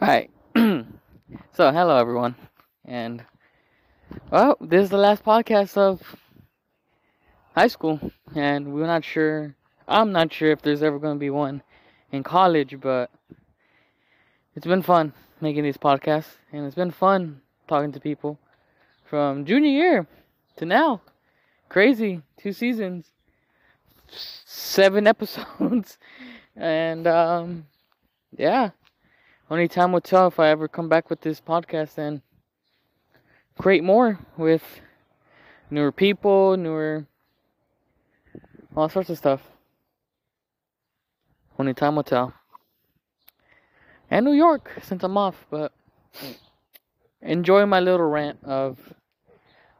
Alright. so, hello everyone. And, well, this is the last podcast of high school. And we're not sure, I'm not sure if there's ever going to be one in college, but it's been fun making these podcasts. And it's been fun talking to people from junior year to now. Crazy. Two seasons, seven episodes. and, um, yeah only time will tell if I ever come back with this podcast and create more with newer people, newer, all sorts of stuff. Only time will tell. And New York, since I'm off, but enjoy my little rant of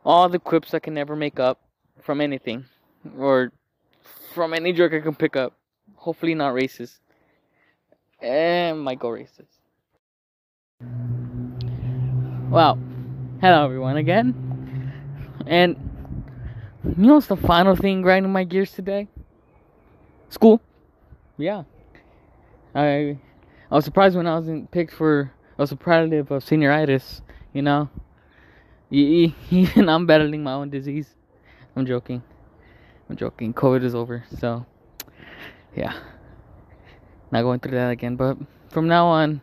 all the quips I can never make up from anything or from any joke I can pick up. Hopefully, not racist. And might go racist. Well, hello everyone again. And you know what's the final thing grinding my gears today? School. Yeah. I I was surprised when I wasn't picked for a superlative of senioritis, you know. Even I'm battling my own disease. I'm joking. I'm joking. COVID is over, so yeah. Not going through that again, but from now on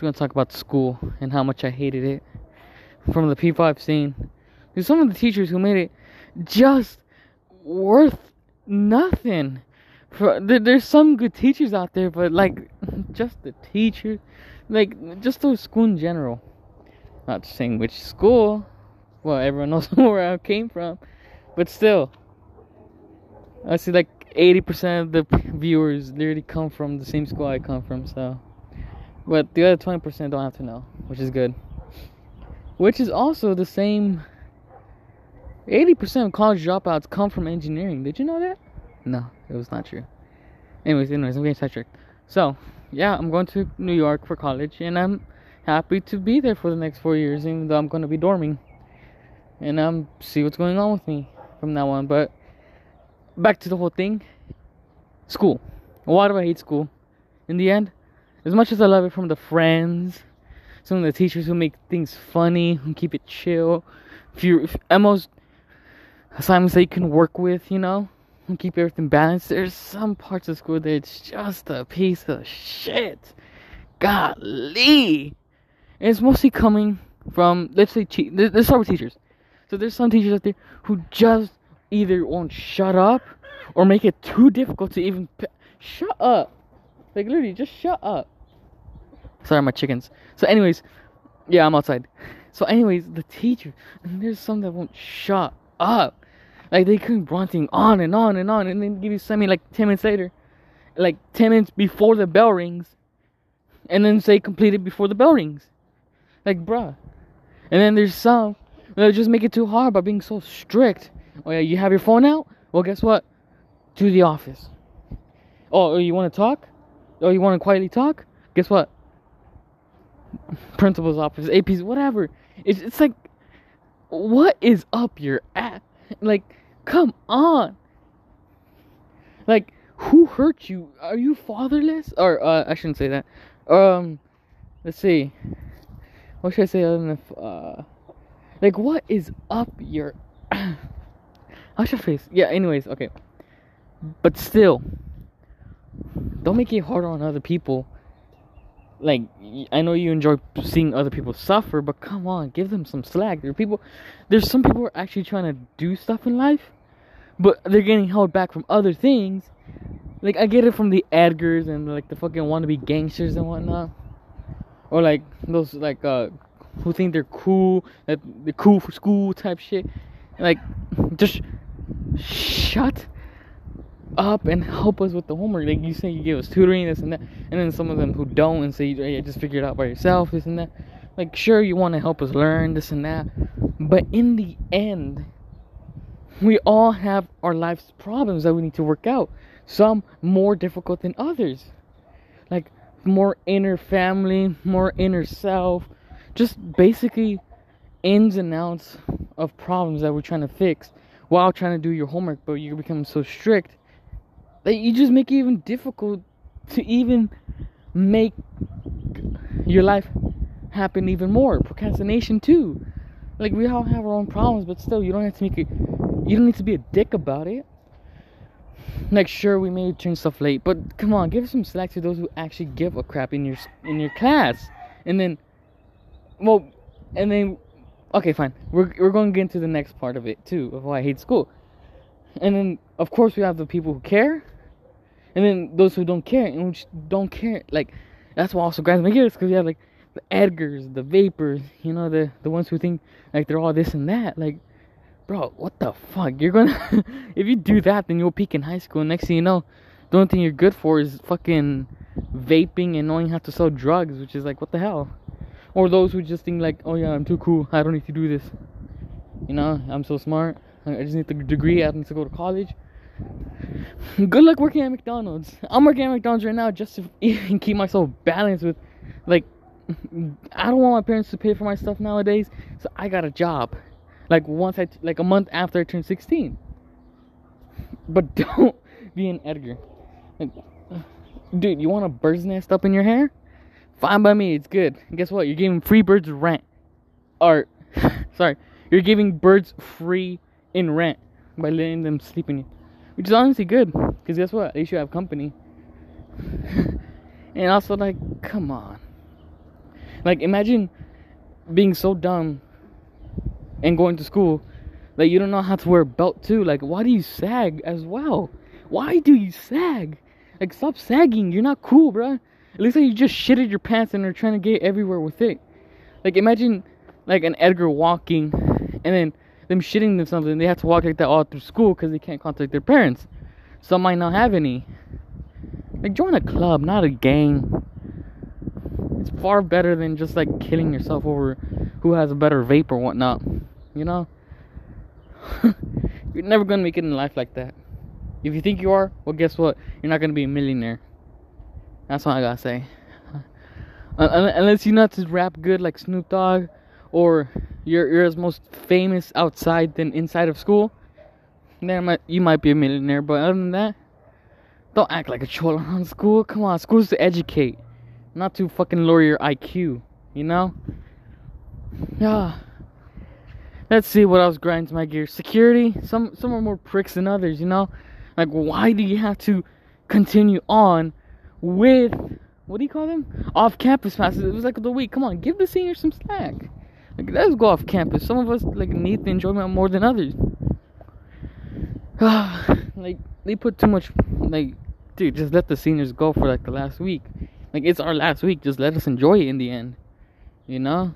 we're gonna talk about school and how much I hated it. From the people I've seen, there's some of the teachers who made it just worth nothing. For, there's some good teachers out there, but like just the teachers, like just the school in general. Not saying which school. Well, everyone knows where I came from, but still, I see like 80% of the viewers literally come from the same school I come from, so. But the other 20% don't have to know, which is good. Which is also the same 80% of college dropouts come from engineering. Did you know that? No, it was not true. Anyways, anyways, I'm getting sidetracked. So, yeah, I'm going to New York for college, and I'm happy to be there for the next four years, even though I'm going to be dorming. And um, see what's going on with me from now on. But back to the whole thing. School. Why do I hate school? In the end, as much as I love it from the friends, some of the teachers who make things funny, who keep it chill, few most assignments that you can work with, you know, and keep everything balanced. There's some parts of school that it's just a piece of shit. Golly, and it's mostly coming from let's say let's start with teachers. So there's some teachers out there who just either won't shut up or make it too difficult to even p- shut up. Like literally, just shut up. Sorry, my chickens. So, anyways, yeah, I'm outside. So, anyways, the teacher, and there's some that won't shut up. Like they keep ranting on and on and on, and then give you something like ten minutes later, like ten minutes before the bell rings, and then say completed before the bell rings. Like, bruh. And then there's some that just make it too hard by being so strict. Oh yeah, you have your phone out? Well, guess what? To the office. Oh, oh you want to talk? Oh, you want to quietly talk? Guess what? Principal's office, APs, whatever. It's, it's like, what is up your ass? Like, come on. Like, who hurt you? Are you fatherless? Or, uh, I shouldn't say that. Um, let's see. What should I say other than, uh, like, what is up your. Should I face? Yeah, anyways, okay. But still, don't make it harder on other people. Like I know you enjoy seeing other people suffer, but come on, give them some slack. There are people, there's some people who are actually trying to do stuff in life, but they're getting held back from other things. Like I get it from the Edgars and like the fucking wannabe gangsters and whatnot, or like those like uh who think they're cool, that they're cool for school type shit. Like just shut up and help us with the homework. Like you say, you give us tutoring, this and that, and then some of them who don't and say, hey, just figure it out by yourself, this and that. Like, sure, you want to help us learn this and that, but in the end, we all have our life's problems that we need to work out. Some more difficult than others, like more inner family, more inner self, just basically ins and outs of problems that we're trying to fix while trying to do your homework, but you become so strict that you just make it even difficult to even make your life happen even more. Procrastination too. Like we all have our own problems, but still, you don't have to make it. You don't need to be a dick about it. Like sure, we may turn stuff late, but come on, give some slack to those who actually give a crap in your in your class. And then, well, and then, okay, fine. We're we're going to get into the next part of it too of why I hate school. And then, of course, we have the people who care, and then those who don't care and which don't care. Like that's what also grinds my gears because you have like the Edgars, the Vapors, you know, the the ones who think like they're all this and that. Like, bro, what the fuck? You're gonna if you do that, then you'll peak in high school. Next thing you know, the only thing you're good for is fucking vaping and knowing how to sell drugs, which is like what the hell. Or those who just think like, oh yeah, I'm too cool. I don't need to do this. You know, I'm so smart. I just need the degree. I need to go to college. Good luck working at McDonald's. I'm working at McDonald's right now just to even keep myself balanced with, like, I don't want my parents to pay for my stuff nowadays, so I got a job. Like once I, like a month after I turned 16. But don't be an Edgar. Like, dude, you want a bird's nest up in your hair? Fine by me, it's good. And guess what? You're giving free birds rent. Or, sorry, you're giving birds free in rent by letting them sleep in it, Which is honestly good. Because guess what? At least you have company. and also, like, come on. Like, imagine being so dumb and going to school that you don't know how to wear a belt too. Like, why do you sag as well? Why do you sag? Like, stop sagging. You're not cool, bro. It looks like you just shitted your pants and are trying to get everywhere with it. Like, imagine, like, an Edgar walking and then them shitting themselves and they have to walk like that all through school because they can't contact their parents. Some might not have any. Like join a club, not a gang. It's far better than just like killing yourself over who has a better vape or whatnot. You know? You're never gonna make it in life like that. If you think you are, well guess what? You're not gonna be a millionaire. That's all I gotta say. Unless you know how to rap good like Snoop Dogg or you're you're as most famous outside than inside of school, then might, you might be a millionaire. But other than that, don't act like a troll around school. Come on, school's to educate, not to fucking lower your IQ. You know? Yeah. Let's see what else grinds my gears. Security. Some some are more pricks than others. You know? Like why do you have to continue on with what do you call them? Off campus passes. It was like the week. Come on, give the seniors some slack. Like, let's go off campus. Some of us like need the enjoyment more than others. like they put too much. Like, dude, just let the seniors go for like the last week. Like it's our last week. Just let us enjoy it in the end. You know,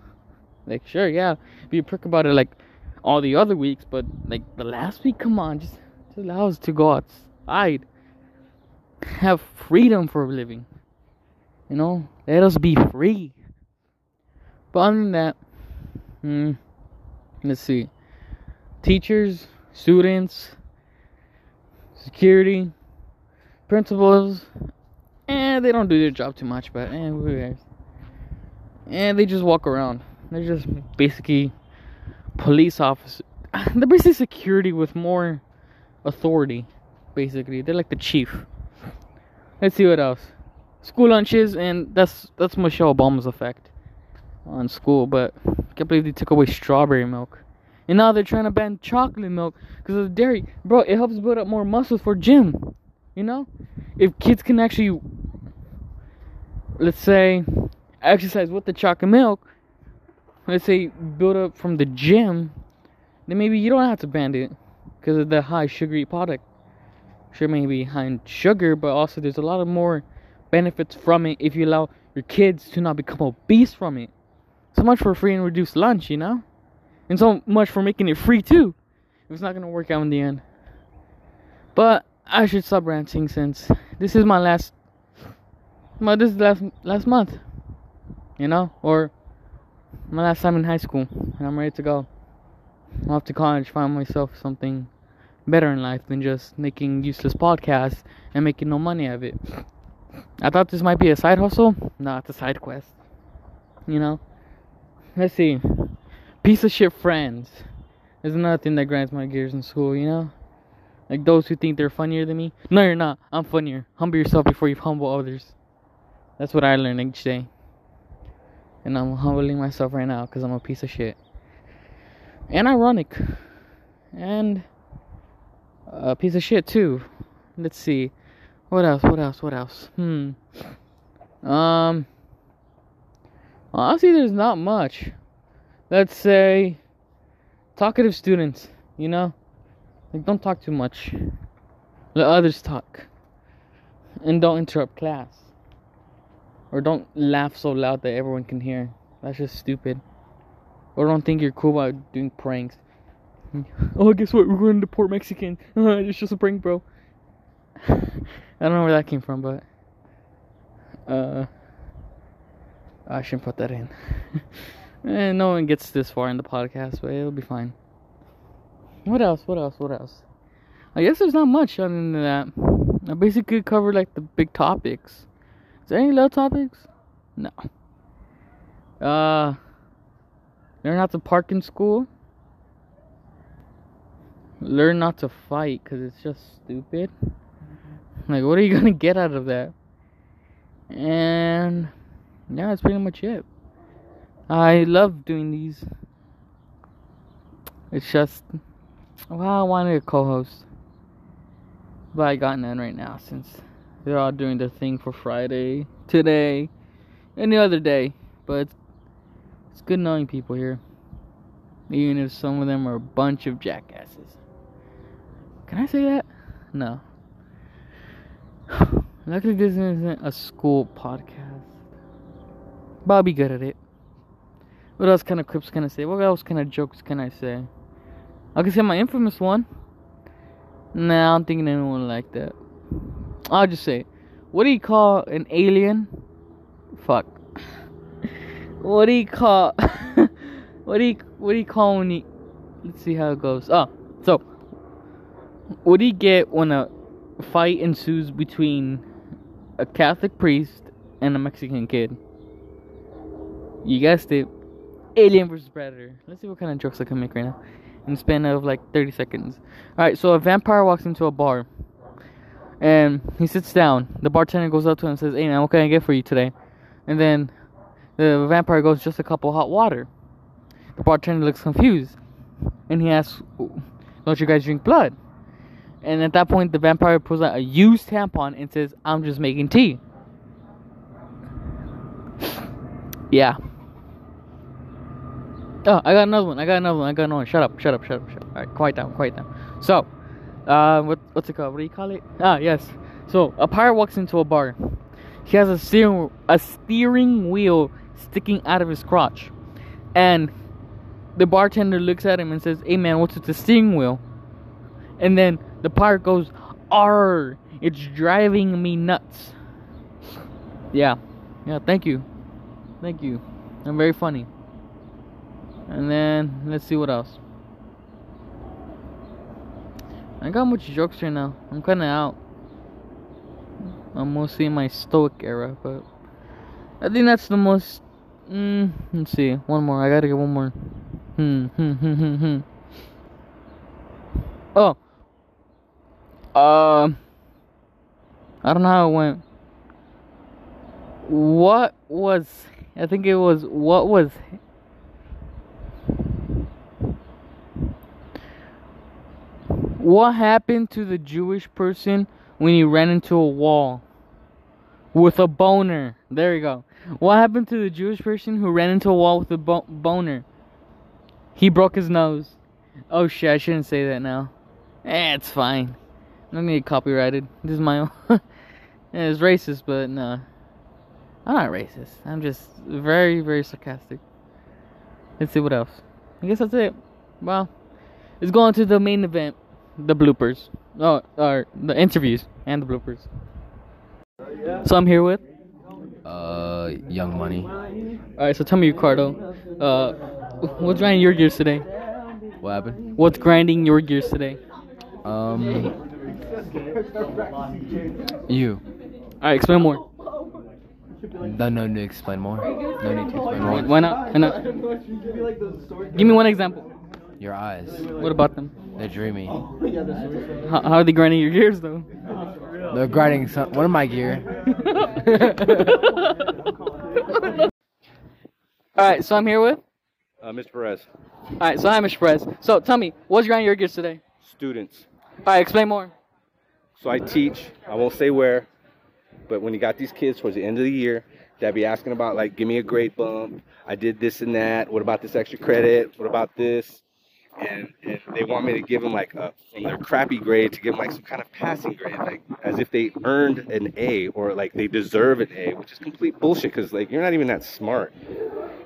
like sure, yeah, be a prick about it like all the other weeks, but like the last week, come on, just, just allow us to go outside, have freedom for a living. You know, let us be free. But other than that, Hmm. Let's see. Teachers, students, security, principals, eh, they don't do their job too much, but eh, who cares? And they just walk around. They're just basically police officers. They're basically security with more authority. Basically, they're like the chief. Let's see what else. School lunches, and that's that's Michelle Obama's effect on school, but I can't believe they took away strawberry milk. And now they're trying to ban chocolate milk because of the dairy. Bro, it helps build up more muscles for gym. You know? If kids can actually, let's say, exercise with the chocolate milk, let's say, build up from the gym, then maybe you don't have to ban it because of the high sugary product. Sure, maybe high in sugar, but also there's a lot of more benefits from it if you allow your kids to not become obese from it. So much for free and reduced lunch, you know? And so much for making it free too. It's not gonna work out in the end. But I should stop ranting since this is my last my this is last last month. You know? Or my last time in high school. And I'm ready to go. Off to college, find myself something better in life than just making useless podcasts and making no money out of it. I thought this might be a side hustle. Nah, it's a side quest. You know? Let's see. Piece of shit friends There's another thing that grinds my gears in school, you know? Like those who think they're funnier than me. No, you're not. I'm funnier. Humble yourself before you humble others. That's what I learn each day. And I'm humbling myself right now because I'm a piece of shit. And ironic. And a piece of shit too. Let's see. What else? What else? What else? Hmm. Um. Honestly, there's not much. Let's say talkative students, you know? Like, don't talk too much. Let others talk. And don't interrupt class. Or don't laugh so loud that everyone can hear. That's just stupid. Or don't think you're cool about doing pranks. Oh, guess what? We're going to deport Mexicans. it's just a prank, bro. I don't know where that came from, but. Uh. I shouldn't put that in. and eh, no one gets this far in the podcast, but it'll be fine. What else? What else? What else? I guess there's not much other than that. I basically covered like the big topics. Is there any little topics? No. Uh, learn not to park in school. Learn not to fight because it's just stupid. Like, what are you gonna get out of that? And yeah, that's pretty much it. I love doing these. It's just, well, I wanted a co-host, but I got none right now since they're all doing their thing for Friday, today, any other day. But it's, it's good knowing people here, even if some of them are a bunch of jackasses. Can I say that? No. Luckily, this isn't a school podcast. I'll good at it. What else kind of clips can I say? What else kind of jokes can I say? I can say my infamous one. Nah, I'm thinking anyone like that. I'll just say, what do you call an alien? Fuck. what do you call? what do you what do you call when you? Let's see how it goes. Oh, so what do you get when a fight ensues between a Catholic priest and a Mexican kid? You guessed it. Alien vs Predator. Let's see what kind of jokes I can make right now. In the span of like 30 seconds. Alright, so a vampire walks into a bar. And he sits down. The bartender goes up to him and says, Hey man, what can I get for you today? And then the vampire goes, Just a cup of hot water. The bartender looks confused. And he asks, Don't you guys drink blood? And at that point, the vampire pulls out a used tampon and says, I'm just making tea. Yeah. Oh, I got another one. I got another one. I got another one. Shut up. Shut up. Shut up. Shut up. All right, quiet down. Quiet down. So, uh, what what's it called? What do you call it? Ah, yes. So a pirate walks into a bar. He has a steering a steering wheel sticking out of his crotch, and the bartender looks at him and says, "Hey man, what's with the steering wheel?" And then the pirate goes, "R, it's driving me nuts." Yeah, yeah. Thank you, thank you. I'm very funny. And then let's see what else. I got much jokes right now. I'm kind of out. I'm mostly in my stoic era, but I think that's the most. Mm, let's see, one more. I gotta get one more. Hmm, hmm, hmm, hmm, hmm. Oh. Um. Uh, I don't know how it went. What was? I think it was. What was What happened to the Jewish person when he ran into a wall with a boner? There you go. What happened to the Jewish person who ran into a wall with a bo- boner? He broke his nose. Oh shit, I shouldn't say that now. Eh, it's fine. I'm gonna get copyrighted. This is my own. yeah, it's racist, but nah. I'm not racist. I'm just very, very sarcastic. Let's see what else. I guess that's it. Well, let's go on to the main event the bloopers. Oh, or the interviews and the bloopers. So I'm here with. Uh, Young Money. All right, so tell me, Ricardo, uh, what's grinding your gears today? What happened? What's grinding your gears today? Um, you. All right, explain more. No, no need to explain more. No need to explain more. Why not? Why not? Give me one example. Your eyes. What about them? They're dreamy. How, how are they grinding your gears though? They're grinding some, one of my gear. All right, so I'm here with. Uh, Mr. Perez, All right, so I'm Mr. Perez. So tell me, what's grinding your gears today? students. All right, explain more. So I teach. I won't say where, but when you got these kids towards the end of the year, that be asking about like, give me a grade bump. I did this and that. What about this extra credit? What about this? And, and they want me to give them like a, from their crappy grade to give them like some kind of passing grade, like as if they earned an A or like they deserve an A, which is complete bullshit. Because like you're not even that smart.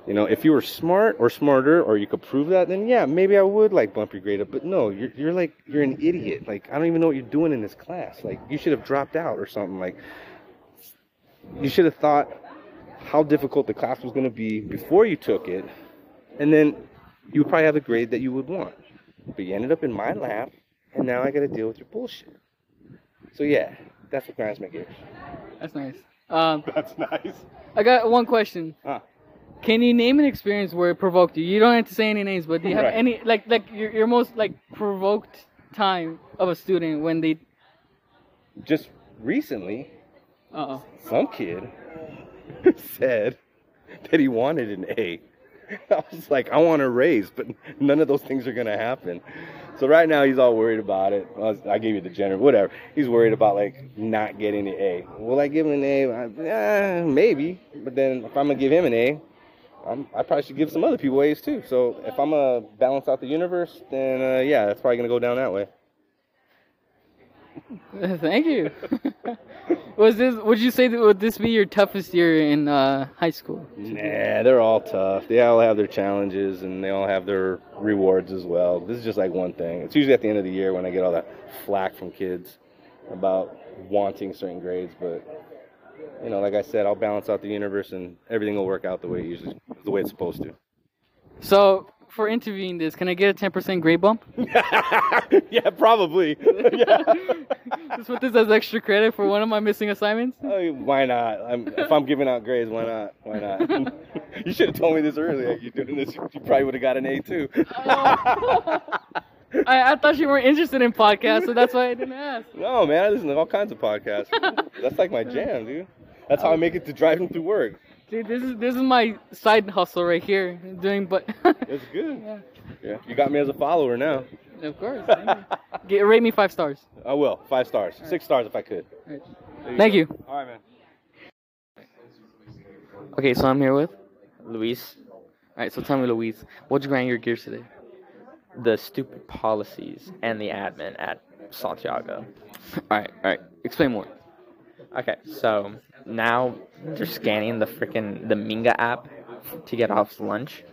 You know, if you were smart or smarter, or you could prove that, then yeah, maybe I would like bump your grade up. But no, you're you're like you're an idiot. Like I don't even know what you're doing in this class. Like you should have dropped out or something. Like you should have thought how difficult the class was going to be before you took it, and then you would probably have the grade that you would want. But you ended up in my lap, and now I got to deal with your bullshit. So yeah, that's what grinds my gears. That's nice. Um, That's nice. I got one question. Ah. Can you name an experience where it provoked you? You don't have to say any names, but do you have Right. any like like your, your most like provoked time of a student when they? Just recently, Uh oh. some kid said that he wanted an A. I was like, I want a raise, but none of those things are gonna happen. So right now he's all worried about it. I, was- I gave you the general, whatever. He's worried about like not getting an A. Will I give him an A? I, eh, maybe. But then if I'm gonna give him an A, I'm, I probably should give some other people A's too. So if I'm gonna balance out the universe, then uh, yeah, that's probably gonna go down that way. Thank you. Was this? Would you say that would this be your toughest year in uh, high school? Nah, they're all tough. They all have their challenges and they all have their rewards as well. This is just like one thing. It's usually at the end of the year when I get all that flack from kids about wanting certain grades, but you know, like I said, I'll balance out the universe and everything will work out the way it usually the way it's supposed to. So for interviewing this, can I get a ten percent grade bump? yeah, probably. yeah. Just put this as extra credit for one of my missing assignments. Oh, why not? I'm, if I'm giving out grades, why not? Why not? you should have told me this earlier. You're doing this, you probably would have got an A too. Oh. I, I thought you weren't interested in podcasts, so that's why I didn't ask. No, man, I listen to all kinds of podcasts. That's like my jam, dude. That's how I make it to driving through work. Dude, this is this is my side hustle right here. Doing, but It's good. Yeah. Yeah, you got me as a follower now. of course. Get, rate me five stars. I will. Five stars. Six stars if I could. Alright. There Thank go. you. All right, man. Okay, so I'm here with. Luis, All right, so tell me, Luis, what'd you grind your gears today? the stupid policies and the admin at Santiago. All right, all right. Explain more. Okay, so now they're scanning the freaking the Minga app to get off lunch,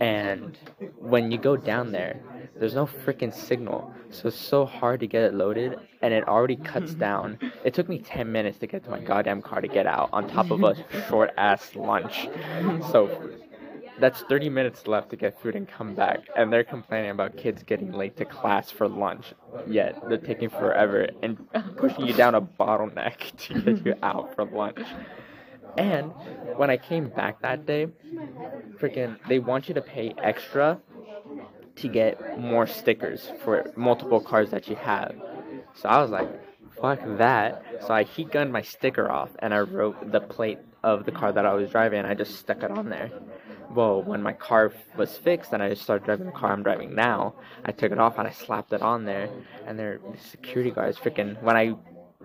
and when you go down there, there's no freaking signal, so it's so hard to get it loaded, and it already cuts down. It took me 10 minutes to get to my goddamn car to get out, on top of a short ass lunch. So that's 30 minutes left to get food and come back, and they're complaining about kids getting late to class for lunch. Yet they're taking forever and pushing you down a bottleneck to get you out for lunch. And when I came back that day, freaking, they want you to pay extra to get more stickers for multiple cars that you have. So I was like, fuck that. So I heat gunned my sticker off and I wrote the plate of the car that I was driving and I just stuck it on there. Well, when my car was fixed and I started driving the car I'm driving now, I took it off and I slapped it on there. And their security guards freaking, when I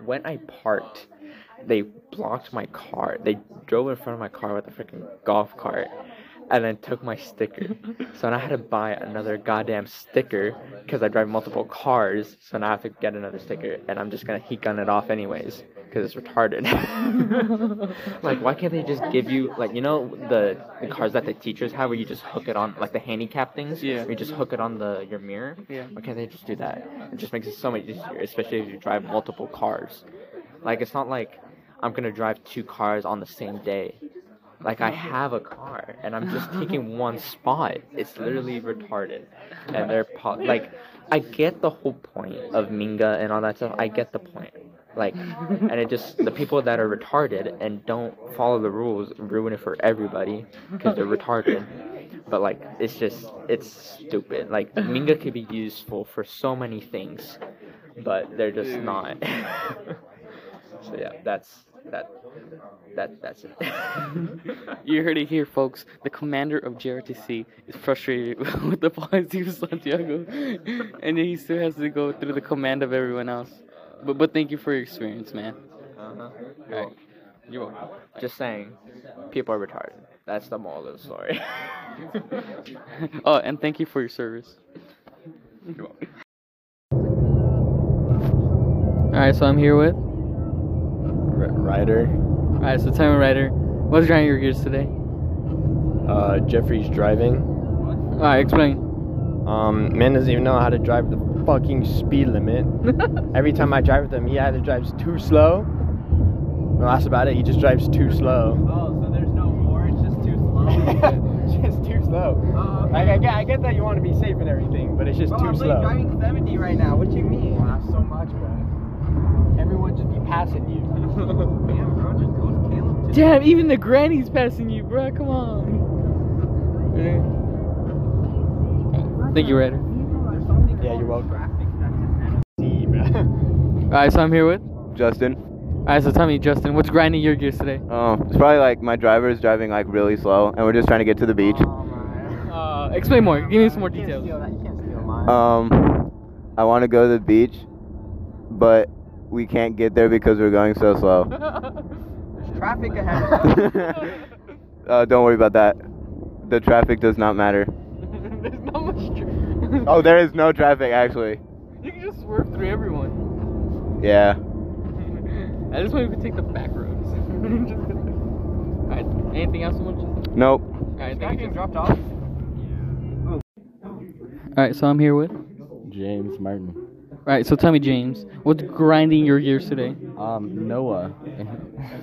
when I parked, they blocked my car. They drove in front of my car with a freaking golf cart and then took my sticker. so now I had to buy another goddamn sticker because I drive multiple cars. So now I have to get another sticker and I'm just gonna heat gun it off anyways because it's retarded. like, why can't they just give you like you know the the cars that the teachers have where you just hook it on like the handicap things? Yeah. Where you just hook it on the your mirror. Yeah. Why can't they just do that? It just makes it so much easier, especially if you drive multiple cars. Like it's not like I'm gonna drive two cars on the same day. Like I have a car and I'm just taking one spot. It's literally retarded. And they're po- like, I get the whole point of Minga and all that stuff. I get the point. Like, and it just the people that are retarded and don't follow the rules ruin it for everybody because they're retarded. But like, it's just it's stupid. Like Minga could be useful for so many things, but they're just not. so yeah, that's that that that's it. You heard it here, folks. The commander of JROTC is frustrated with the policy of Santiago, and he still has to go through the command of everyone else. But but thank you for your experience, man. uh-huh. All right, you're welcome. Just saying, people are retarded. That's the moral of the story. oh, and thank you for your service. You're All right, so I'm here with. Ryder. All right, so tell me, Ryder, what's grinding your gears today? Uh, Jeffrey's driving. All right, explain. Um, man doesn't even know how to drive the fucking speed limit. Every time I drive with him, he either drives too slow. Well, that's about it. He just drives too slow. Oh, so there's no more, it's just too slow. just too slow. Oh, okay. Like I get, I get that you want to be safe and everything, but it's just Bro, too I'm slow. like driving 70 right now. What do you mean? Wow, so much, bro. Everyone just be passing you. Damn, bro, just go to Caleb. to- Damn, even the granny's passing you, bro. Come on. Thank you, Ryder. There's something Yeah, you're welcome. Traffic that's in See, bro. All right, so I'm here with. Justin. All right, so tell me, Justin, what's grinding your gears today? Oh, it's probably like my driver is driving like really slow, and we're just trying to get to the beach. Oh. Uh, explain more. Give me some more details. You can't steal mine. Um, I want to go to the beach, but we can't get there because we're going so slow. There's traffic ahead. uh, don't worry about that. The traffic does not matter. There's not much. Tra- Oh, there is no traffic actually. You can just swerve through everyone. Yeah. At this point, we could take the back roads. Alright, anything else you want to Nope. Alright, Guy thank you. getting dropped off. Yeah. Alright, so I'm here with. James Martin. Alright, so tell me, James, what's grinding your gears today? Um, Noah.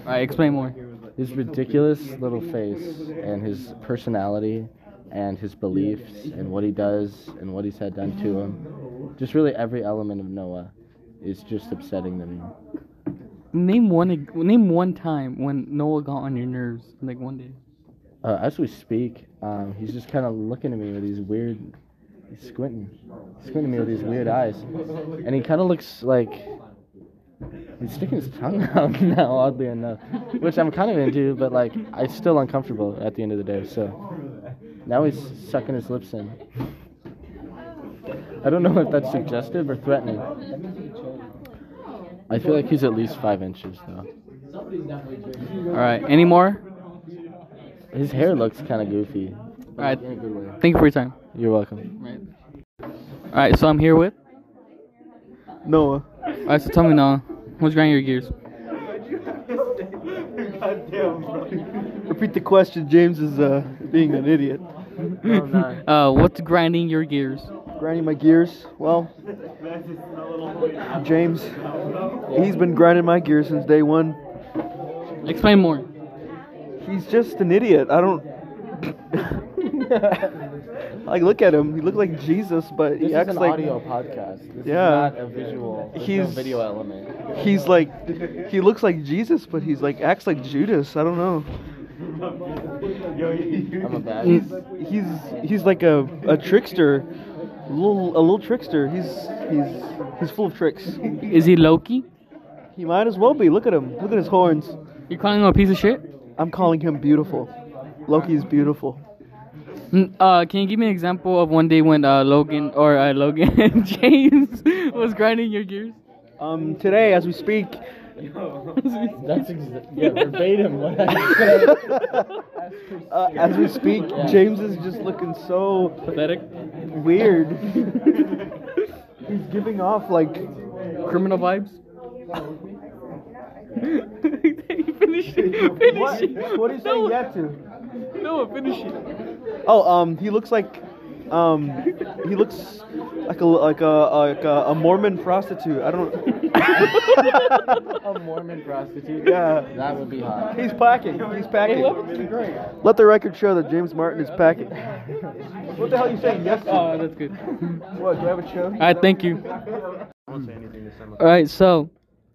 Alright, explain more. his ridiculous little face and his personality and his beliefs and what he does and what he's had done to him. Just really every element of Noah is just upsetting me. Name one. Name one time when Noah got on your nerves. Like one day. Uh, as we speak, um, he's just kind of looking at me with these weird, he's squinting, he's squinting at me with these weird eyes, and he kind of looks like he's sticking his tongue out now, oddly enough, which I'm kind of into, but like I'm still uncomfortable at the end of the day. So now he's sucking his lips in. I don't know if that's suggestive or threatening. I feel like he's at least five inches though. Alright, any more? His hair looks kind of goofy. but Alright. in a good way. Thank you for your time. You're welcome. Alright, so I'm here with. Noah. Alright, so tell me now, what's grinding your gears? Repeat the question. James is uh, being an idiot. uh, what's grinding your gears? Grinding my gears. Well, James, he's been grinding my gears since day one. Explain more. He's just an idiot. I don't. like, look at him. He looks like Jesus, but This he is acts an like audio podcast. This Yeah. is not a visual. There's no video element. he's like he looks like Jesus, but he's like acts like Judas. I don't know. I'm a bad. He's he's he's like a, a trickster, a little a little trickster. He's he's he's full of tricks. Is he Loki? He might as well be. Look at him. Look at his horns. You're calling him a piece of shit? I'm calling him beautiful. Loki is beautiful. Uh, can you give me an example of one day when uh, Logan or uh, Logan James was grinding your gears? Um, today, as we speak, That's exa- yeah, verbatim what I said. uh, as we speak, James is just looking so Pathetic. weird. He's giving off like Criminal vibes. finish it. Finish what? it. What are you saying No, yet to? No, finish it. Oh, um, he looks like, um, he looks like a like a like a, a Mormon prostitute. I don't. a Mormon prostitute. Yeah. That would be hot. He's packing. He's packing. Let the record show that James Martin is packing. What the hell are you saying? Yes. Oh, that's good. What? Do I have a show? Alright, thank you. Alright, so,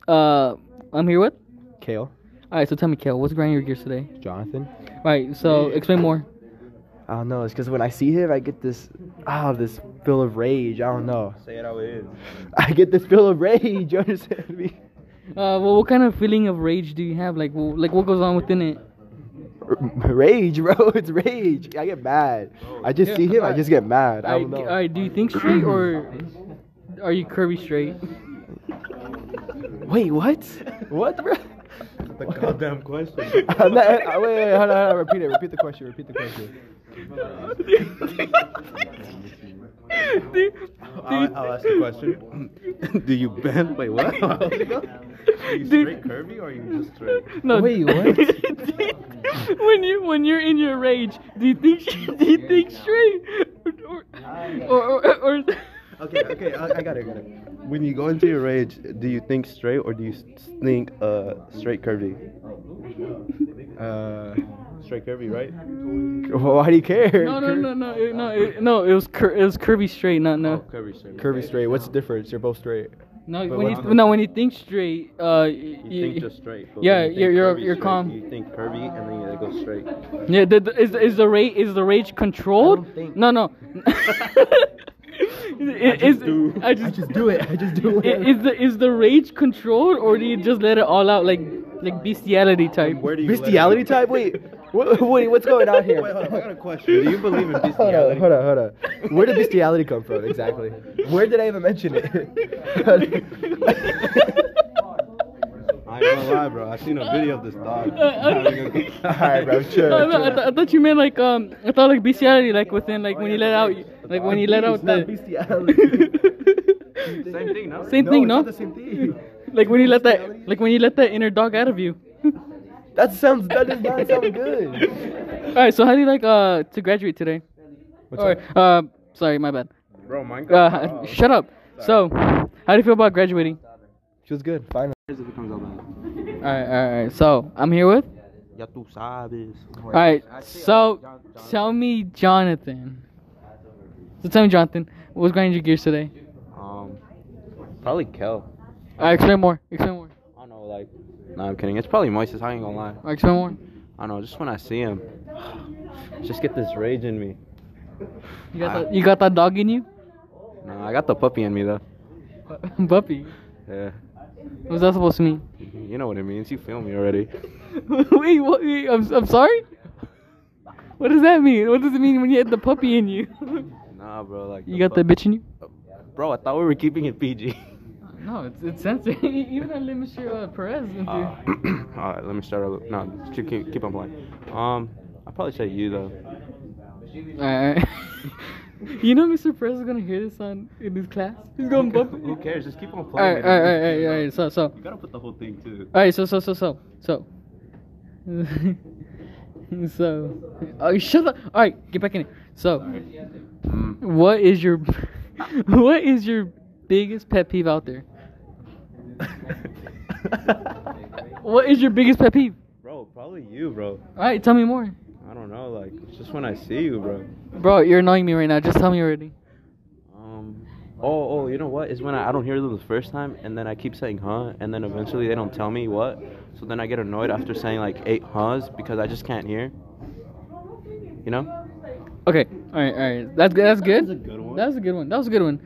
uh, I'm here with? Kale. Alright, so tell me, Kale, what's grinding your gears today? Jonathan. Alright, so explain more. I don't know. It's because when I see him, I get this, ah, this feel of rage. I don't know. Say it how it is. I get this feel of rage. You understand me? Uh, well, what kind of feeling of rage do you have? Like, well, like what goes on within it? Rage, bro. It's rage. I get mad. I just see him. I just get mad. I All don't know. all right, do you think straight or are you curvy straight? Wait, what? What, bro? The goddamn question. I'm not, uh, wait, wait, hold on, hold on. Repeat it. Repeat the question. Repeat the question. I'll, I'll ask the question. Do you bend? Wait, what? Are you straight curvy or are you just straight? No. Wait, what? when you when you're in your rage, do you think do you think straight or or or, or, or Okay, okay, I, I got it, I got it. When you go into your rage, do you think straight or do you think uh straight curvy? Uh, straight curvy, right? Why do you care? no no no no it- no it, no it was cur- it was curvy straight not no Oh, curvy straight. Curvy straight. What's the difference? You're both straight. no But when you what's- no when you think straight uh You think just straight. but yeah, you you're- you're- you're straight, calm. You think curvy and then it go straight. yeah the, the, is is the rage is the rage controlled no no Is- is- I just, do it. I just do it. Is the is the rage controlled or do you just let it all out like like bestiality type? Where do you Bestiality type? Wait, what, wait, what's going on here? Wait, hold on, I got a question. Do you believe in Hold on, bestiality? hold on, hold on. Where did bestiality come from exactly? Where did I even mention it? I ain't gonna lie, bro. I seen a video of this dog. Uh, having a good Alright, bro, chill. No, no, I, th- I thought you meant like um I thought like bestiality like within like when you let out like when you let out the bestiality. Same thing, no? same No, thing it's no not the same thing. like when you let that like when you let that inner dog out of you. That sounds. That does not sound good. All right, so how do you like uh to graduate today? What's Or uh sorry my bad. Bro, mine Uh, shut up. So how do you feel about graduating? Feels good. Finally. if it comes out bad. All right, all right, all right. So I'm here with. Ya tú sabes. All right. So tell me, Jonathan. So tell me, Jonathan, what was grinding your gears today? Um, probably Kel. All right, explain more. Explain more. I don't know, like. No, I'm kidding. It's probably Moises. I ain't gonna lie. All right, explain more. I don't know. Just when I see him, just get this rage in me. You got that, you got that dog in you, No, I got the puppy in me though. puppy. Yeah. What's that supposed to mean? You know what it means. You feel me already. wait, what? Wait, I'm I'm sorry. What does that mean? What does it mean when you had the puppy in you? Nah, bro. Like. you got the bitch in you? Bro, I thought we were keeping it PG. No, it's it's sensitive. Even on Mr. Uh, Perez. went through. Uh, all right, let me start over. No, keep, keep, keep on playing. Um, I'd probably say you though. Alright. you know Mr. Perez is gonna hear this on in his class. He's gonna bump it. Who cares? Just keep on playing. Alright, alright, alright, alright, alright. So, so, You gotta put the whole thing too. alright. So, so, so, so, so. so, oh, shut up. Alright, get back in it. So, Mm. what is your, what is your biggest pet peeve out there? What is your biggest pet peeve? bro, probably you, bro. Alright, tell me more. I don't know, like it's just when I see you, bro. Bro, you're annoying me right now. Just tell me already. Um. Oh, oh, you know what? Is when I, I don't hear them the first time, and then I keep saying huh, and then eventually they don't tell me what. So then I get annoyed after saying like eight huhs because I just can't hear. You know? Okay, alright, alright. That's good. That's good. That's a good one. That was a good one. That was a good one.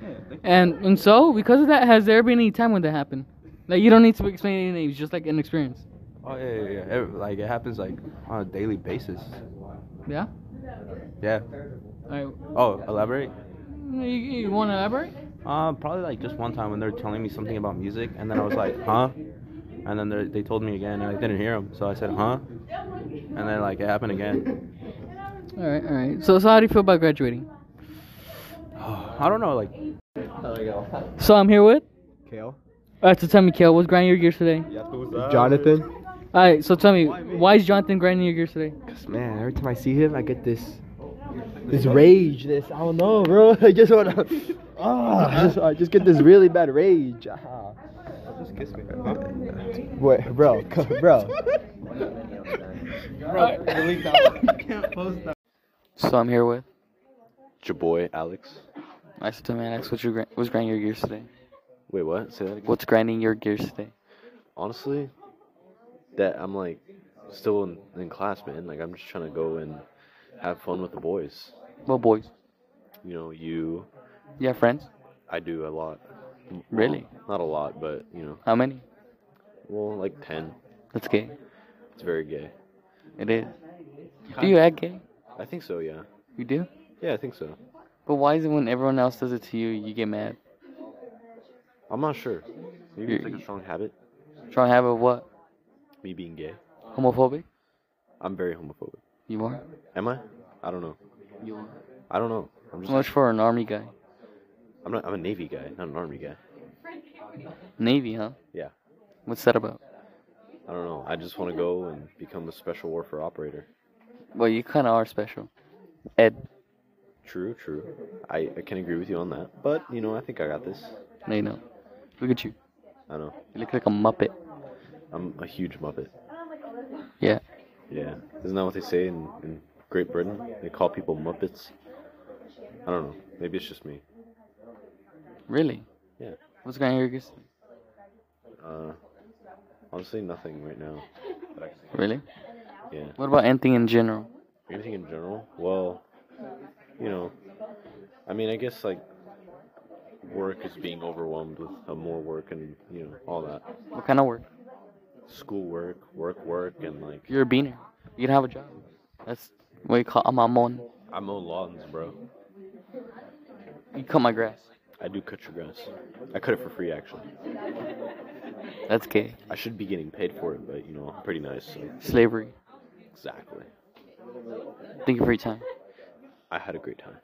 And and so because of that, has there been any time when that happened? Like you don't need to explain any names, just like an experience. Oh yeah, yeah, yeah. Ev- Like it happens like on a daily basis. Yeah. Yeah. Oh, elaborate. You, you want to elaborate? Um, probably like just one time when they were telling me something about music, and then I was like, huh? And then they they told me again, and I didn't hear them, so I said, huh? And then like it happened again. Alright, alright. So so how do you feel about graduating? I don't know, like So I'm here with. Kale. Alright, so tell me, Kale, what's grinding your gears today? Jonathan. Alright, so tell me, why is Jonathan grinding your gears today? Cause man, every time I see him, I get this, this rage. This I don't know, bro. I just wanna, ah, I just, I just get this really bad rage. Ah. just kiss me. What, bro, co- bro. So I'm here with. It's your boy Alex. Nice to man. Alex, what's your gra- what's grinding your gears today? Wait, what? Say that again. What's grinding your gears today? Honestly, that I'm like still in, in class, man. Like I'm just trying to go and have fun with the boys. Well, boys, You know, you. Yeah, friends? I do a lot. Really? Not a lot, but you know, How many? Well, like ten. That's gay. It's very gay. It is. Do you act gay? I think so. Yeah. You do? Yeah, I think so. But why is it when everyone else does it to you, you get mad? I'm not sure. Maybe it's You're- like a strong habit. Strong habit of what? Me being gay. Homophobic? I'm very homophobic. You are? Am I? I don't know. You are. I don't know. I'm just. Much for an army guy. I'm not. I'm a navy guy, not an army guy. Navy, huh? Yeah. What's that about? I don't know. I just want to go and become a special warfare operator. Well, you kind of are special. Ed. True, true. I, I can agree with you on that. But you know, I think I got this. No, you know. Look at you. I know. You look like a muppet. I'm a huge muppet. Yeah. Yeah. Isn't that what they say in, in Great Britain? They call people muppets. I don't know. Maybe it's just me. Really? Yeah. What's going on here? Uh, honestly, nothing right now. that I can think of. Really? Yeah. What about anything in general? Anything in general? Well, you know, I mean, I guess like work is being overwhelmed with uh, more work and you know all that. What kind of work? School work, work, work, and like You're a beaner. You can have a job. That's what you call a mamon. I mow lawns, bro. You cut my grass. I do cut your grass. I cut it for free, actually. That's gay. I should be getting paid for it, but you know, I'm pretty nice. So. Slavery. Exactly. Thank you for your time. I had a great time.